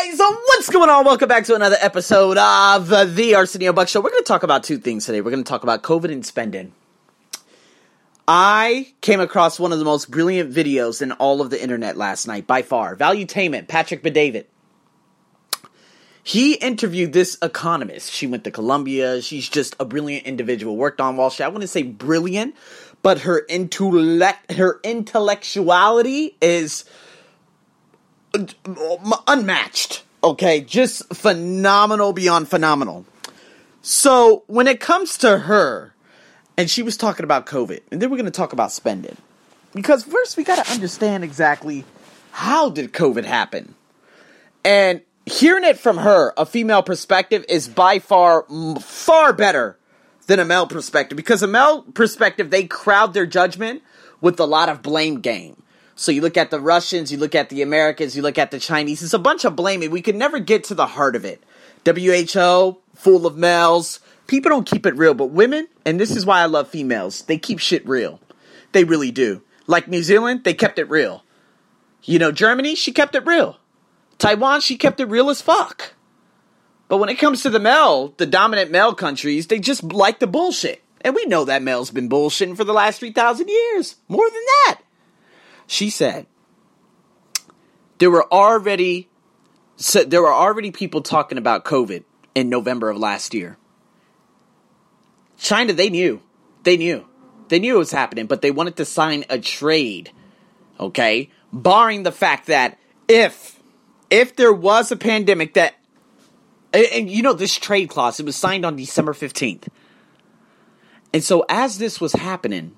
guys, uh, what's going on? Welcome back to another episode of uh, the Arsenio Buck Show. We're going to talk about two things today. We're going to talk about COVID and spending. I came across one of the most brilliant videos in all of the internet last night, by far. Valuetainment, Patrick Bet-David. He interviewed this economist. She went to Columbia. She's just a brilliant individual. Worked on Wall Street. I wouldn't say brilliant, but her intellect, her intellectuality is unmatched. Okay, just phenomenal beyond phenomenal. So when it comes to her, and she was talking about COVID, and then we're going to talk about spending, because first we got to understand exactly how did COVID happen, and hearing it from her, a female perspective, is by far far better than a male perspective because a male perspective they crowd their judgment with a lot of blame game. So you look at the Russians, you look at the Americans, you look at the Chinese. It's a bunch of blaming. We could never get to the heart of it. WHO, full of males. People don't keep it real, but women, and this is why I love females, they keep shit real. They really do. Like New Zealand, they kept it real. You know, Germany, she kept it real. Taiwan, she kept it real as fuck. But when it comes to the male, the dominant male countries, they just like the bullshit. And we know that male's been bullshitting for the last 3,000 years. More than that. She said there were already so there were already people talking about COVID in November of last year. China, they knew. They knew. They knew it was happening, but they wanted to sign a trade. Okay? Barring the fact that if if there was a pandemic that and, and you know this trade clause, it was signed on December 15th. And so as this was happening,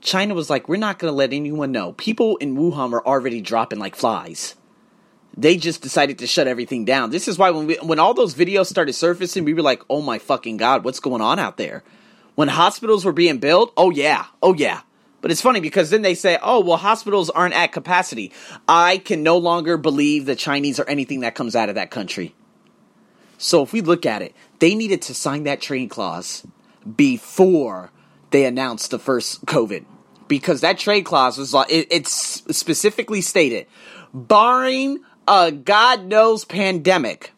China was like, we're not going to let anyone know. People in Wuhan were already dropping like flies. They just decided to shut everything down. This is why when we, when all those videos started surfacing, we were like, oh my fucking god, what's going on out there? When hospitals were being built, oh yeah, oh yeah. But it's funny because then they say, oh, well, hospitals aren't at capacity. I can no longer believe the Chinese or anything that comes out of that country. So if we look at it, they needed to sign that trade clause before they announced the first COVID because that trade clause was like it, it's specifically stated, barring a God knows pandemic.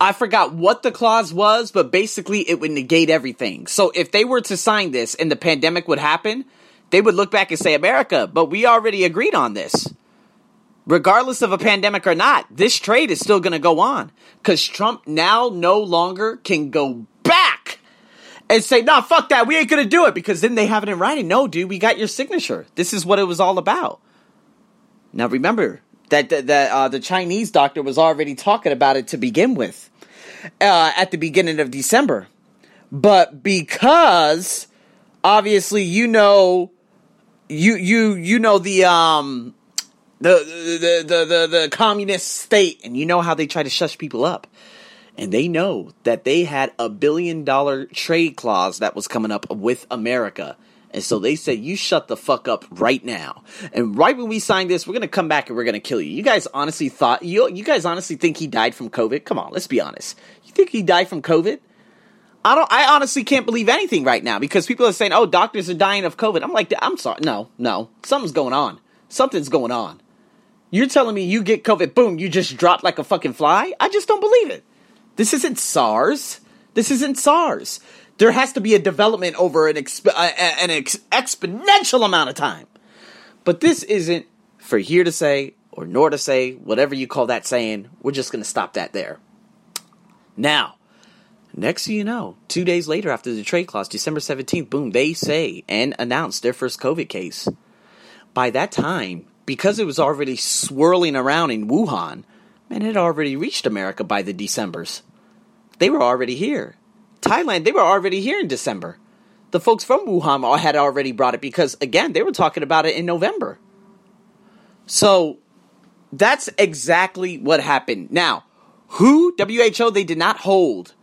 I forgot what the clause was, but basically it would negate everything. So if they were to sign this and the pandemic would happen, they would look back and say, America, but we already agreed on this. Regardless of a pandemic or not, this trade is still going to go on because Trump now no longer can go and say, nah, fuck that. We ain't going to do it because then they have it in writing. No, dude, we got your signature. This is what it was all about. Now remember that, that, that uh, the Chinese doctor was already talking about it to begin with uh, at the beginning of December. But because obviously you know you you you know the um the the the the, the communist state and you know how they try to shush people up and they know that they had a billion dollar trade clause that was coming up with America. And so they said, You shut the fuck up right now. And right when we signed this, we're gonna come back and we're gonna kill you. You guys honestly thought you you guys honestly think he died from COVID? Come on, let's be honest. You think he died from COVID? I don't I honestly can't believe anything right now because people are saying, Oh, doctors are dying of COVID. I'm like, I'm sorry. No, no. Something's going on. Something's going on. You're telling me you get COVID, boom, you just drop like a fucking fly? I just don't believe it. This isn't SARS. This isn't SARS. There has to be a development over an, exp- uh, an ex- exponential amount of time. But this isn't for here to say or nor to say, whatever you call that saying. We're just going to stop that there. Now, next you know, two days later after the trade clause, December 17th, boom, they say and announce their first COVID case. By that time, because it was already swirling around in Wuhan, it had already reached America by the Decembers. They were already here. Thailand, they were already here in December. The folks from Wuhan had already brought it because, again, they were talking about it in November. So that's exactly what happened. Now, who, WHO, they did not hold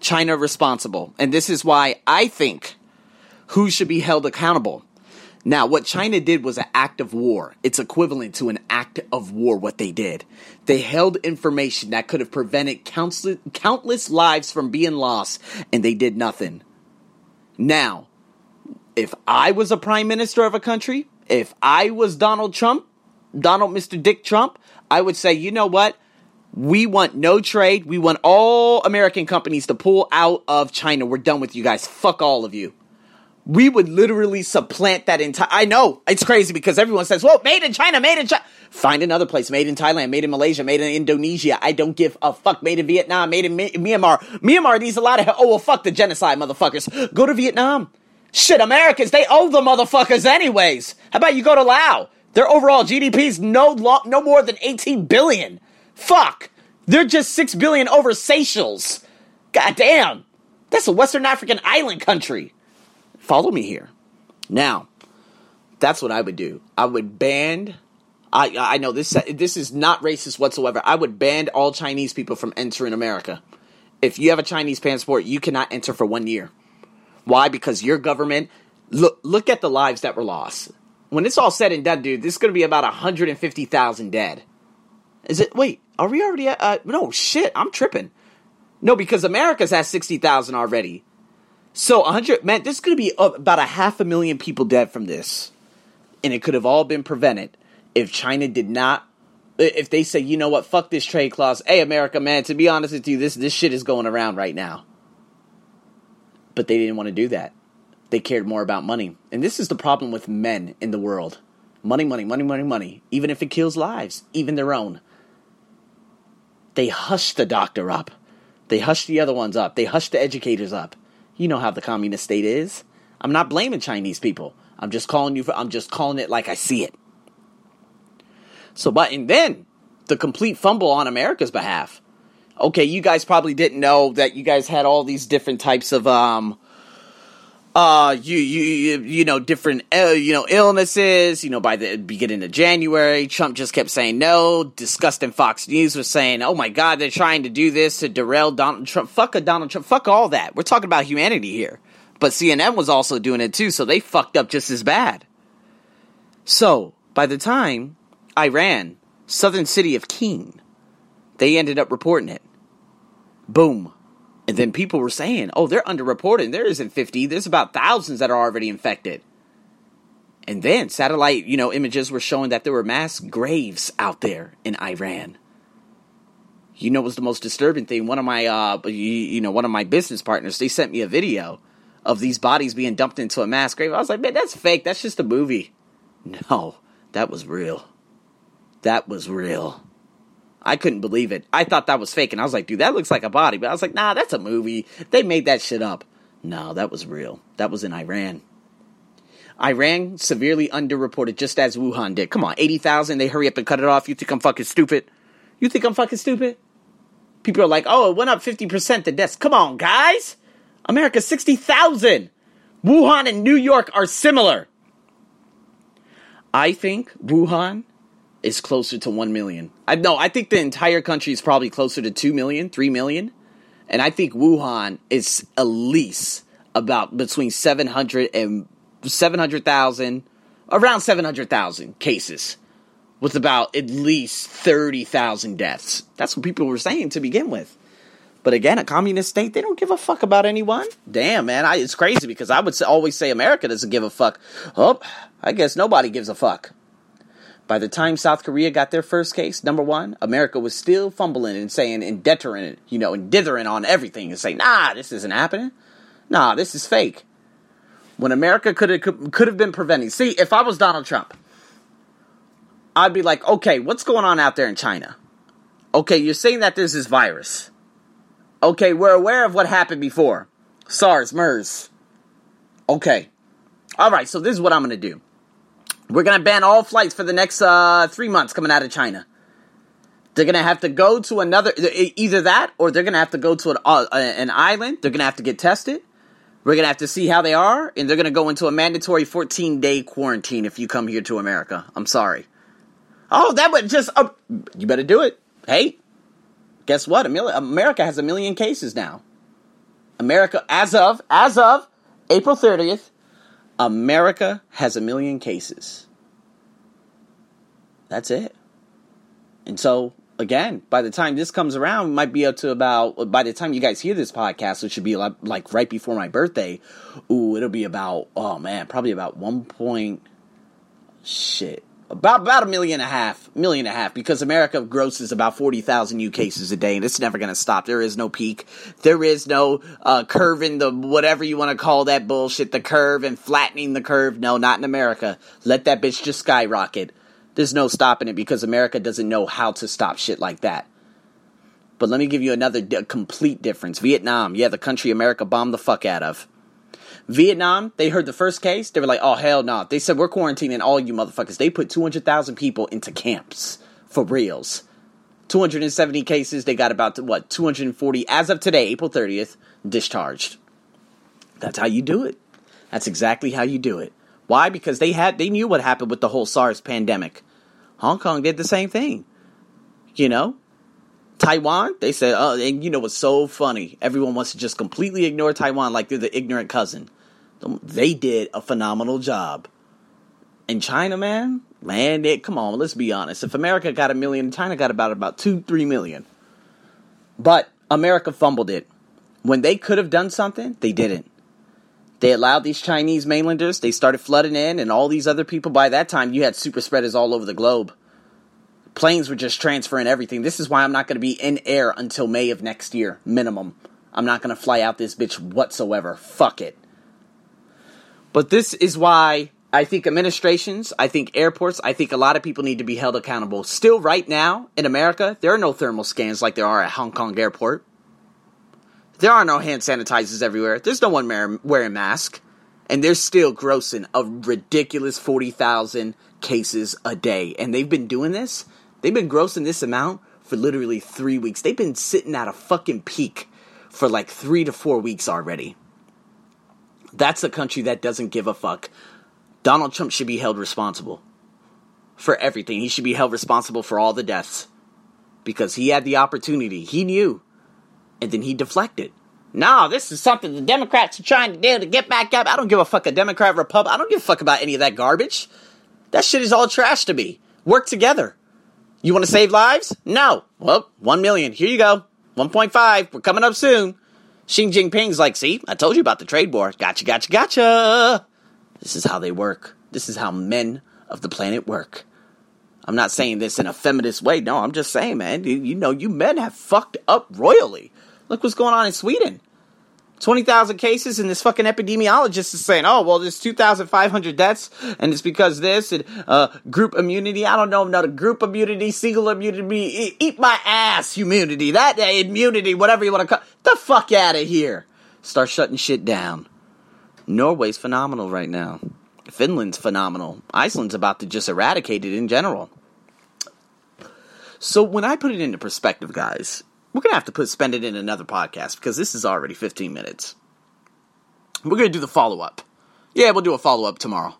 China responsible. And this is why I think who should be held accountable. Now, what China did was an act of war. It's equivalent to an act of war, what they did. They held information that could have prevented countless, lives from being lost, and they did nothing. Now, if I was a prime minister of a country, if I was Donald Trump, Donald Mr. Dick Trump, I would say, you know what? We want no trade. We want all American companies to pull out of China. We're done with you guys. Fuck all of you. We would literally supplant that entire. I know it's crazy because everyone says, "Well, made in China, made in China." Find another place, made in Thailand, made in Malaysia, made in Indonesia. I don't give a fuck. Made in Vietnam, made in Myanmar. Myanmar needs a lot of. Oh well, fuck the genocide, motherfuckers. Go to Vietnam. Shit, Americans, they owe the motherfuckers anyways. How about you go to Laos? Their overall GDP is no lo- no more than 18 billion. Fuck. They're just 6 billion over Seychelles. God damn. That's a Western African island country. Follow me here. Now, that's what I would do. I would ban I I know this this is not racist whatsoever. I would ban all Chinese people from entering America. If you have a Chinese passport, you cannot enter for 1 year. Why? Because your government look look at the lives that were lost when it's all said and done, dude, this is going to be about 150,000 dead. Is it? Wait, are we already at? Uh, no, shit, I'm tripping. No, because America's at 60,000 already. So 100, man, this is going to be about a half a million people dead from this. And it could have all been prevented if China did not, if they say, you know what, fuck this trade clause. Hey, America, man, to be honest with you, this, this shit is going around right now. But they didn't want to do that. They cared more about money. And this is the problem with men in the world money, money, money, money, money, even if it kills lives, even their own. They hush the doctor up. They hush the other ones up. They hush the educators up. You know how the communist state is. I'm not blaming Chinese people. I'm just calling you for I'm just calling it like I see it. So but and then the complete fumble on America's behalf. Okay, you guys probably didn't know that you guys had all these different types of um uh, you, you, you know, different, uh, you know, illnesses, you know, by the beginning of January, Trump just kept saying no. Disgusting Fox News was saying, oh my God, they're trying to do this to derail Donald Trump. Fuck a Donald Trump. Fuck all that. We're talking about humanity here. But CNN was also doing it too, so they fucked up just as bad. So, by the time Iran, southern city of Keen, they ended up reporting it. Boom. And then people were saying, oh, they're underreported. There isn't 50. There's about thousands that are already infected. And then satellite, you know, images were showing that there were mass graves out there in Iran. You know, was the most disturbing thing. One of my, uh, you, you know, one of my business partners, they sent me a video of these bodies being dumped into a mass grave. I was like, man, that's fake. That's just a movie. No, that was real. That was real. I couldn't believe it. I thought that was fake, and I was like, dude, that looks like a body. But I was like, nah, that's a movie. They made that shit up. No, that was real. That was in Iran. Iran severely underreported, just as Wuhan did. Come on, 80,000, they hurry up and cut it off. You think I'm fucking stupid? You think I'm fucking stupid? People are like, oh, it went up 50% the deaths. Come on, guys. America, 60,000. Wuhan and New York are similar. I think Wuhan is closer to 1 million. I no, I think the entire country is probably closer to 2 million, 3 million. And I think Wuhan is at least about between 700 and 700,000 around 700,000 cases with about at least 30,000 deaths. That's what people were saying to begin with. But again, a communist state, they don't give a fuck about anyone. Damn, man, I, it's crazy because I would always say America doesn't give a fuck. Oh, I guess nobody gives a fuck. By the time South Korea got their first case, number one, America was still fumbling and saying and you know, and dithering on everything and saying, nah, this isn't happening. Nah, this is fake. When America could have could have been preventing. See, if I was Donald Trump, I'd be like, okay, what's going on out there in China? Okay, you're saying that there's this virus. Okay, we're aware of what happened before. SARS, MERS. Okay. All right, so this is what I'm going to do. We're going to ban all flights for the next uh, three months coming out of China. They're going to have to go to another, either that or they're going to have to go to an, uh, an island. They're going to have to get tested. We're going to have to see how they are. And they're going to go into a mandatory 14 day quarantine if you come here to America. I'm sorry. Oh, that would just, uh, you better do it. Hey, guess what? America has a million cases now. America, as of, as of April 30th, America has a million cases. That's it. And so, again, by the time this comes around, it might be up to about, by the time you guys hear this podcast, which should be like, like right before my birthday, ooh, it'll be about, oh man, probably about one point, shit, About about a million and a half, million and a half, because America grosses about forty thousand new cases a day, and it's never going to stop. There is no peak. There is no uh, curve in the whatever you want to call that bullshit. The curve and flattening the curve. No, not in America. Let that bitch just skyrocket. There's no stopping it because America doesn't know how to stop shit like that. But let me give you another d- complete difference. Vietnam, yeah, the country America bombed the fuck out of. Vietnam, they heard the first case. They were like, oh, hell no. Nah. They said, we're quarantining all you motherfuckers. They put 200,000 people into camps for reals. 270 cases. They got about, what, 240, as of today, April 30th, discharged. That's how you do it. That's exactly how you do it. Why? Because they had, they knew what happened with the whole SARS pandemic. Hong Kong did the same thing. You know? Taiwan, they said, oh, and you know what's so funny? Everyone wants to just completely ignore Taiwan like they're the ignorant cousin. They did a phenomenal job. In China, man, man, they, come on, let's be honest. If America got a million, China got about about two, three million. But America fumbled it. When they could have done something, they didn't. They allowed these Chinese mainlanders, they started flooding in, and all these other people. By that time, you had super spreaders all over the globe. Planes were just transferring everything. This is why I'm not going to be in air until May of next year, minimum. I'm not going to fly out this bitch whatsoever. Fuck it. But this is why I think administrations, I think airports, I think a lot of people need to be held accountable. Still, right now in America, there are no thermal scans like there are at Hong Kong airport. There are no hand sanitizers everywhere. There's no one wearing masks. And they're still grossing a ridiculous 40,000 cases a day. And they've been doing this, they've been grossing this amount for literally three weeks. They've been sitting at a fucking peak for like three to four weeks already. That's a country that doesn't give a fuck. Donald Trump should be held responsible for everything. He should be held responsible for all the deaths because he had the opportunity. He knew. And then he deflected. No, this is something the Democrats are trying to do to get back up. I don't give a fuck a Democrat, Republic. I don't give a fuck about any of that garbage. That shit is all trash to me. Work together. You want to save lives? No. Well, one million. Here you go. 1.5. We're coming up soon. Xi Jinping's like, see, I told you about the trade war. Gotcha, gotcha, gotcha. This is how they work. This is how men of the planet work. I'm not saying this in a feminist way. No, I'm just saying, man, you, you know, you men have fucked up royally. Look what's going on in Sweden. 20,000 cases, and this fucking epidemiologist is saying, oh, well, there's 2,500 deaths, and it's because this, and uh, group immunity. I don't know, not a group immunity, single immunity, eat my ass immunity, that immunity, whatever you want to call The fuck out of here. Start shutting shit down. Norway's phenomenal right now. Finland's phenomenal. Iceland's about to just eradicate it in general. So when I put it into perspective, guys, we're gonna have to put spend it in another podcast because this is already 15 minutes. We're gonna do the follow up. Yeah, we'll do a follow up tomorrow.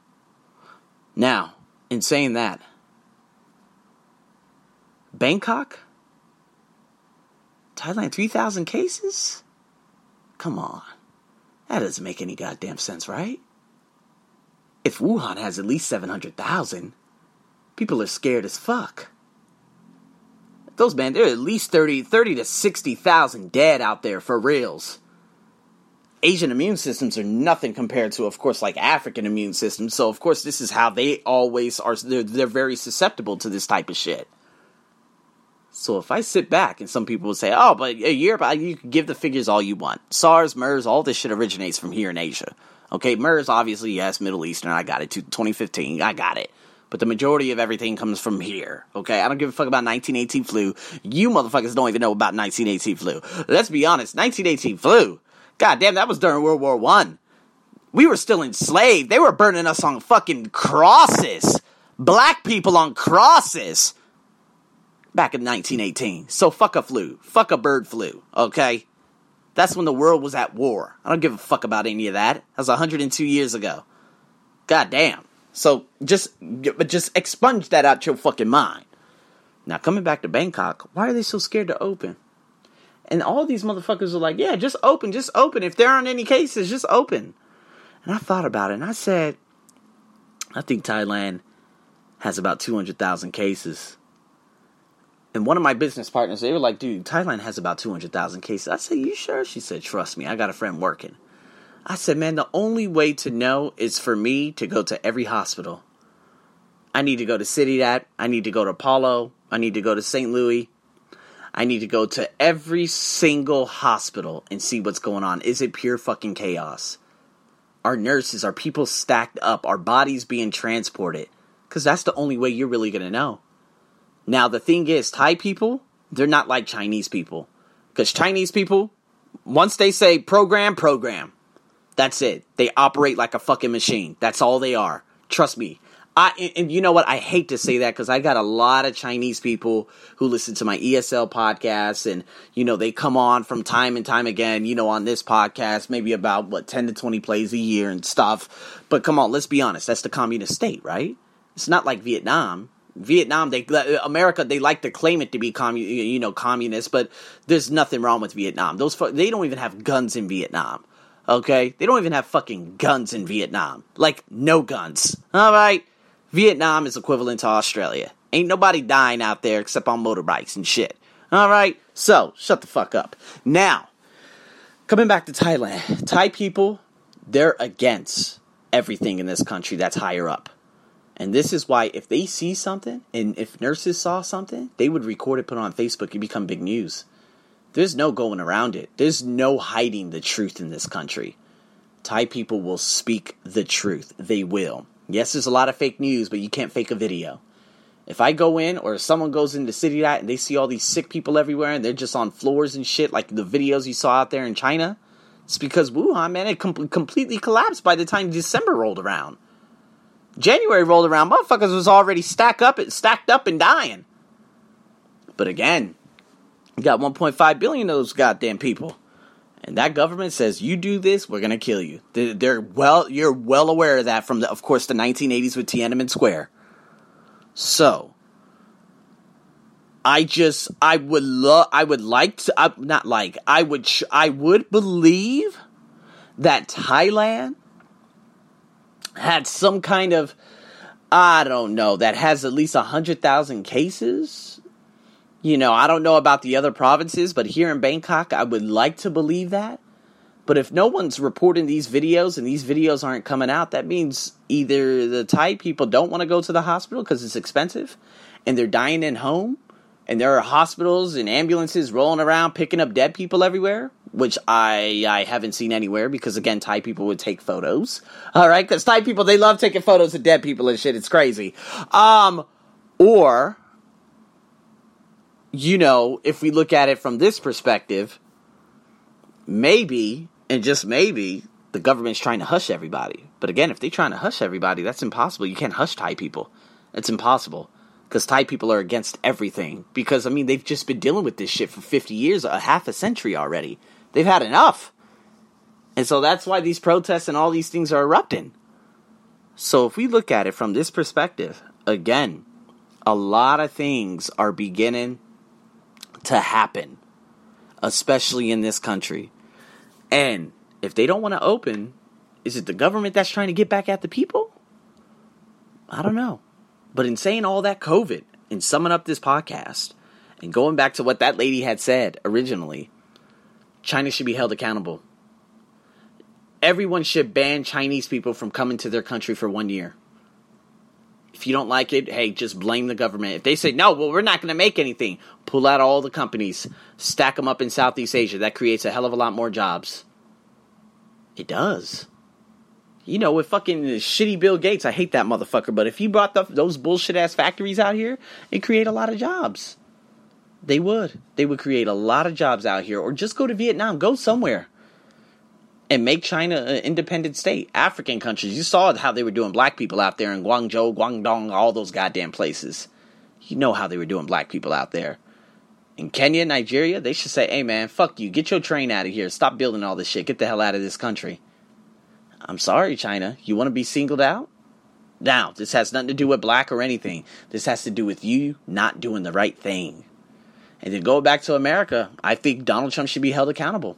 Now, in saying that, Bangkok, Thailand, 3,000 cases? Come on. That doesn't make any goddamn sense, right? If Wuhan has at least 700,000, people are scared as fuck those man, there are at least 30, 30 to 60,000 dead out there for reals. Asian immune systems are nothing compared to, of course, like African immune systems. So, of course, this is how they always are. They're, they're very susceptible to this type of shit. So, if I sit back and some people would say, oh, but year, you can give the figures all you want. SARS, MERS, all this shit originates from here in Asia. Okay, MERS, obviously, yes, Middle Eastern, I got it. 2015, I got it but the majority of everything comes from here. Okay, I don't give a fuck about 1918 flu. You motherfuckers don't even know about 1918 flu. Let's be honest, 1918 flu. God damn, that was during World War One. We were still enslaved. They were burning us on fucking crosses. Black people on crosses. Back in 1918. So fuck a flu. Fuck a bird flu. Okay? That's when the world was at war. I don't give a fuck about any of that. That was 102 years ago. God damn. So just just expunge that out your fucking mind. Now coming back to Bangkok, why are they so scared to open? And all these motherfuckers are like, yeah, just open, just open. If there aren't any cases, just open. And I thought about it and I said, I think Thailand has about 200,000 cases. And one of my business partners, they were like, dude, Thailand has about 200,000 cases. I said, you sure? She said, trust me, I got a friend working. I said, man, the only way to know is for me to go to every hospital. I need to go to City that. I need to go to Apollo. I need to go to St. Louis. I need to go to every single hospital and see what's going on. Is it pure fucking chaos? Our nurses, our people stacked up, our bodies being transported. Because that's the only way you're really going to know. Now, the thing is, Thai people, they're not like Chinese people. Because Chinese people, once they say program, program. That's it. They operate like a fucking machine. That's all they are. Trust me. I and you know what? I hate to say that because I got a lot of Chinese people who listen to my ESL podcasts, and you know they come on from time and time again. You know, on this podcast, maybe about what ten to twenty plays a year and stuff. But come on, let's be honest. That's the communist state, right? It's not like Vietnam. Vietnam, they uh, America, they like to claim it to be commun, you know, communist, but there's nothing wrong with Vietnam. Those they don't even have guns in Vietnam. Okay, they don't even have fucking guns in Vietnam. Like no guns. All right. Vietnam is equivalent to Australia. Ain't nobody dying out there except on motorbikes and shit. All right? So, shut the fuck up. Now, coming back to Thailand, Thai people, they're against everything in this country that's higher up. And this is why if they see something and if nurses saw something, they would record it, put it on Facebook, and become big news. There's no going around it. There's no hiding the truth in this country. Thai people will speak the truth. They will. Yes, there's a lot of fake news, but you can't fake a video. If I go in or someone goes into City that and they see all these sick people everywhere and they're just on floors and shit like the videos you saw out there in China, it's because Wuhan, man, it com- completely collapsed by the time December rolled around. January rolled around, motherfuckers was already stacked up, stacked up and dying. But again, you got 1.5 billion of those goddamn people and that government says you do this, we're gonna kill you. They're well, you're well aware of that from the, of course, the 1980s with Tiananmen Square. So, I just, I would love, I would like to, I, not like, I would, I would believe that Thailand had some kind of, I don't know, that has at least a hundred thousand cases you know, I don't know about the other provinces, but here in Bangkok, I would like to believe that. But if no one's reporting these videos and these videos aren't coming out, that means either the Thai people don't want to go to the hospital because it's expensive and they're dying in home and there are hospitals and ambulances rolling around picking up dead people everywhere, which I I haven't seen anywhere because again Thai people would take photos. All right, cuz Thai people they love taking photos of dead people and shit. It's crazy. Um or you know, if we look at it from this perspective, maybe, and just maybe, the government's trying to hush everybody. But again, if they're trying to hush everybody, that's impossible. You can't hush Thai people. It's impossible. Because Thai people are against everything. Because, I mean, they've just been dealing with this shit for 50 years, a half a century already. They've had enough. And so that's why these protests and all these things are erupting. So if we look at it from this perspective, again, a lot of things are beginning to happen, especially in this country. And if they don't want to open, is it the government that's trying to get back at the people? I don't know. But in saying all that COVID and summing up this podcast and going back to what that lady had said originally, China should be held accountable. Everyone should ban Chinese people from coming to their country for one year. If you don't like it, hey, just blame the government. If they say, no, well, we're not going to make anything, pull out all the companies, stack them up in Southeast Asia. That creates a hell of a lot more jobs. It does. You know, with fucking shitty Bill Gates, I hate that motherfucker, but if he brought the, those bullshit ass factories out here, it'd create a lot of jobs. They would. They would create a lot of jobs out here. Or just go to Vietnam. Go somewhere and make China an independent state. African countries, you saw how they were doing black people out there in Guangzhou, Guangdong, all those goddamn places. You know how they were doing black people out there. In Kenya, Nigeria, they should say, hey man, fuck you. Get your train out of here. Stop building all this shit. Get the hell out of this country. I'm sorry, China. You want to be singled out? Now, this has nothing to do with black or anything. This has to do with you not doing the right thing. And to go back to America, I think Donald Trump should be held accountable.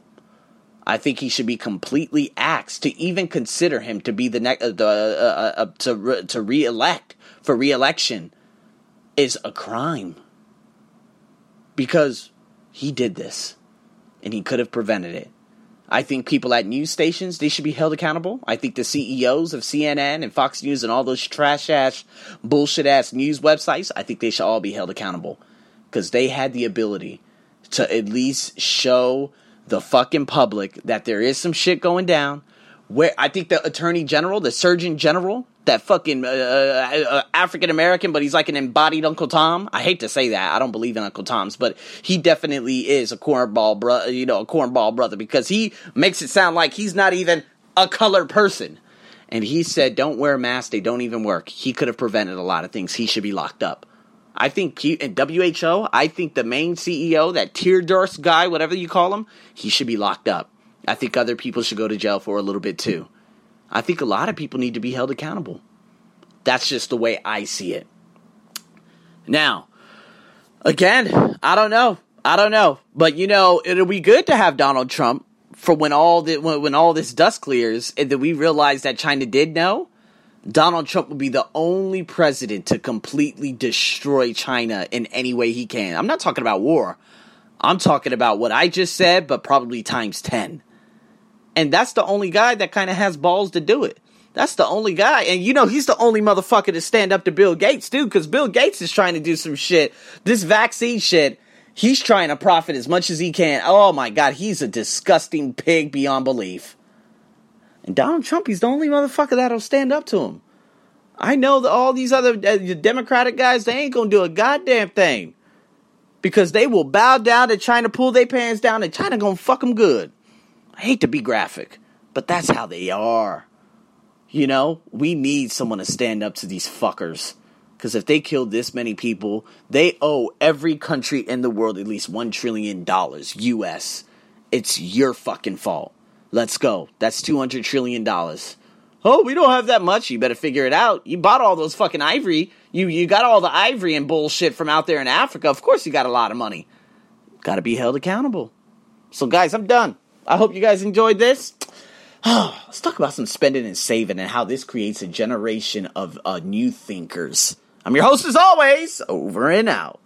I think he should be completely axed to even consider him to be the next uh, the uh, uh, to re- to reelect for reelection is a crime because he did this and he could have prevented it. I think people at news stations they should be held accountable. I think the CEOs of CNN and Fox News and all those trash ass, bullshit ass news websites, I think they should all be held accountable because they had the ability to at least show the fucking public that there is some shit going down. Where I think the Attorney General, the Surgeon General, that fucking uh, uh, uh African American, but he's like an embodied Uncle Tom. I hate to say that. I don't believe in Uncle Toms, but he definitely is a cornball brother, you know, a cornball brother because he makes it sound like he's not even a colored person. And he said, "Don't wear masks. They don't even work." He could have prevented a lot of things. He should be locked up. I think in WHO, I think the main CEO, that Tedros guy, whatever you call him, he should be locked up. I think other people should go to jail for a little bit too. I think a lot of people need to be held accountable. That's just the way I see it. Now, again, I don't know. I don't know. But you know, it'll be good to have Donald Trump for when all the when, when all this dust clears and then we realize that China did know. Donald Trump will be the only president to completely destroy China in any way he can. I'm not talking about war. I'm talking about what I just said, but probably times 10. And that's the only guy that kind of has balls to do it. That's the only guy. And you know, he's the only motherfucker to stand up to Bill Gates, too, because Bill Gates is trying to do some shit. This vaccine shit, he's trying to profit as much as he can. Oh my God, he's a disgusting pig beyond belief. And Donald Trump, he's the only motherfucker that'll stand up to him. I know that all these other uh, Democratic guys, they ain't gonna do a goddamn thing. Because they will bow down to China, pull their pants down, and China gonna fuck them good. I hate to be graphic, but that's how they are. You know, we need someone to stand up to these fuckers. Because if they kill this many people, they owe every country in the world at least $1 trillion US. It's your fucking fault. Let's go. That's $200 trillion. Oh, we don't have that much. You better figure it out. You bought all those fucking ivory. You, you got all the ivory and bullshit from out there in Africa. Of course you got a lot of money. Got to be held accountable. So, guys, I'm done. I hope you guys enjoyed this. Let's talk about some spending and saving and how this creates a generation of uh, new thinkers. I'm your host as always, over and out.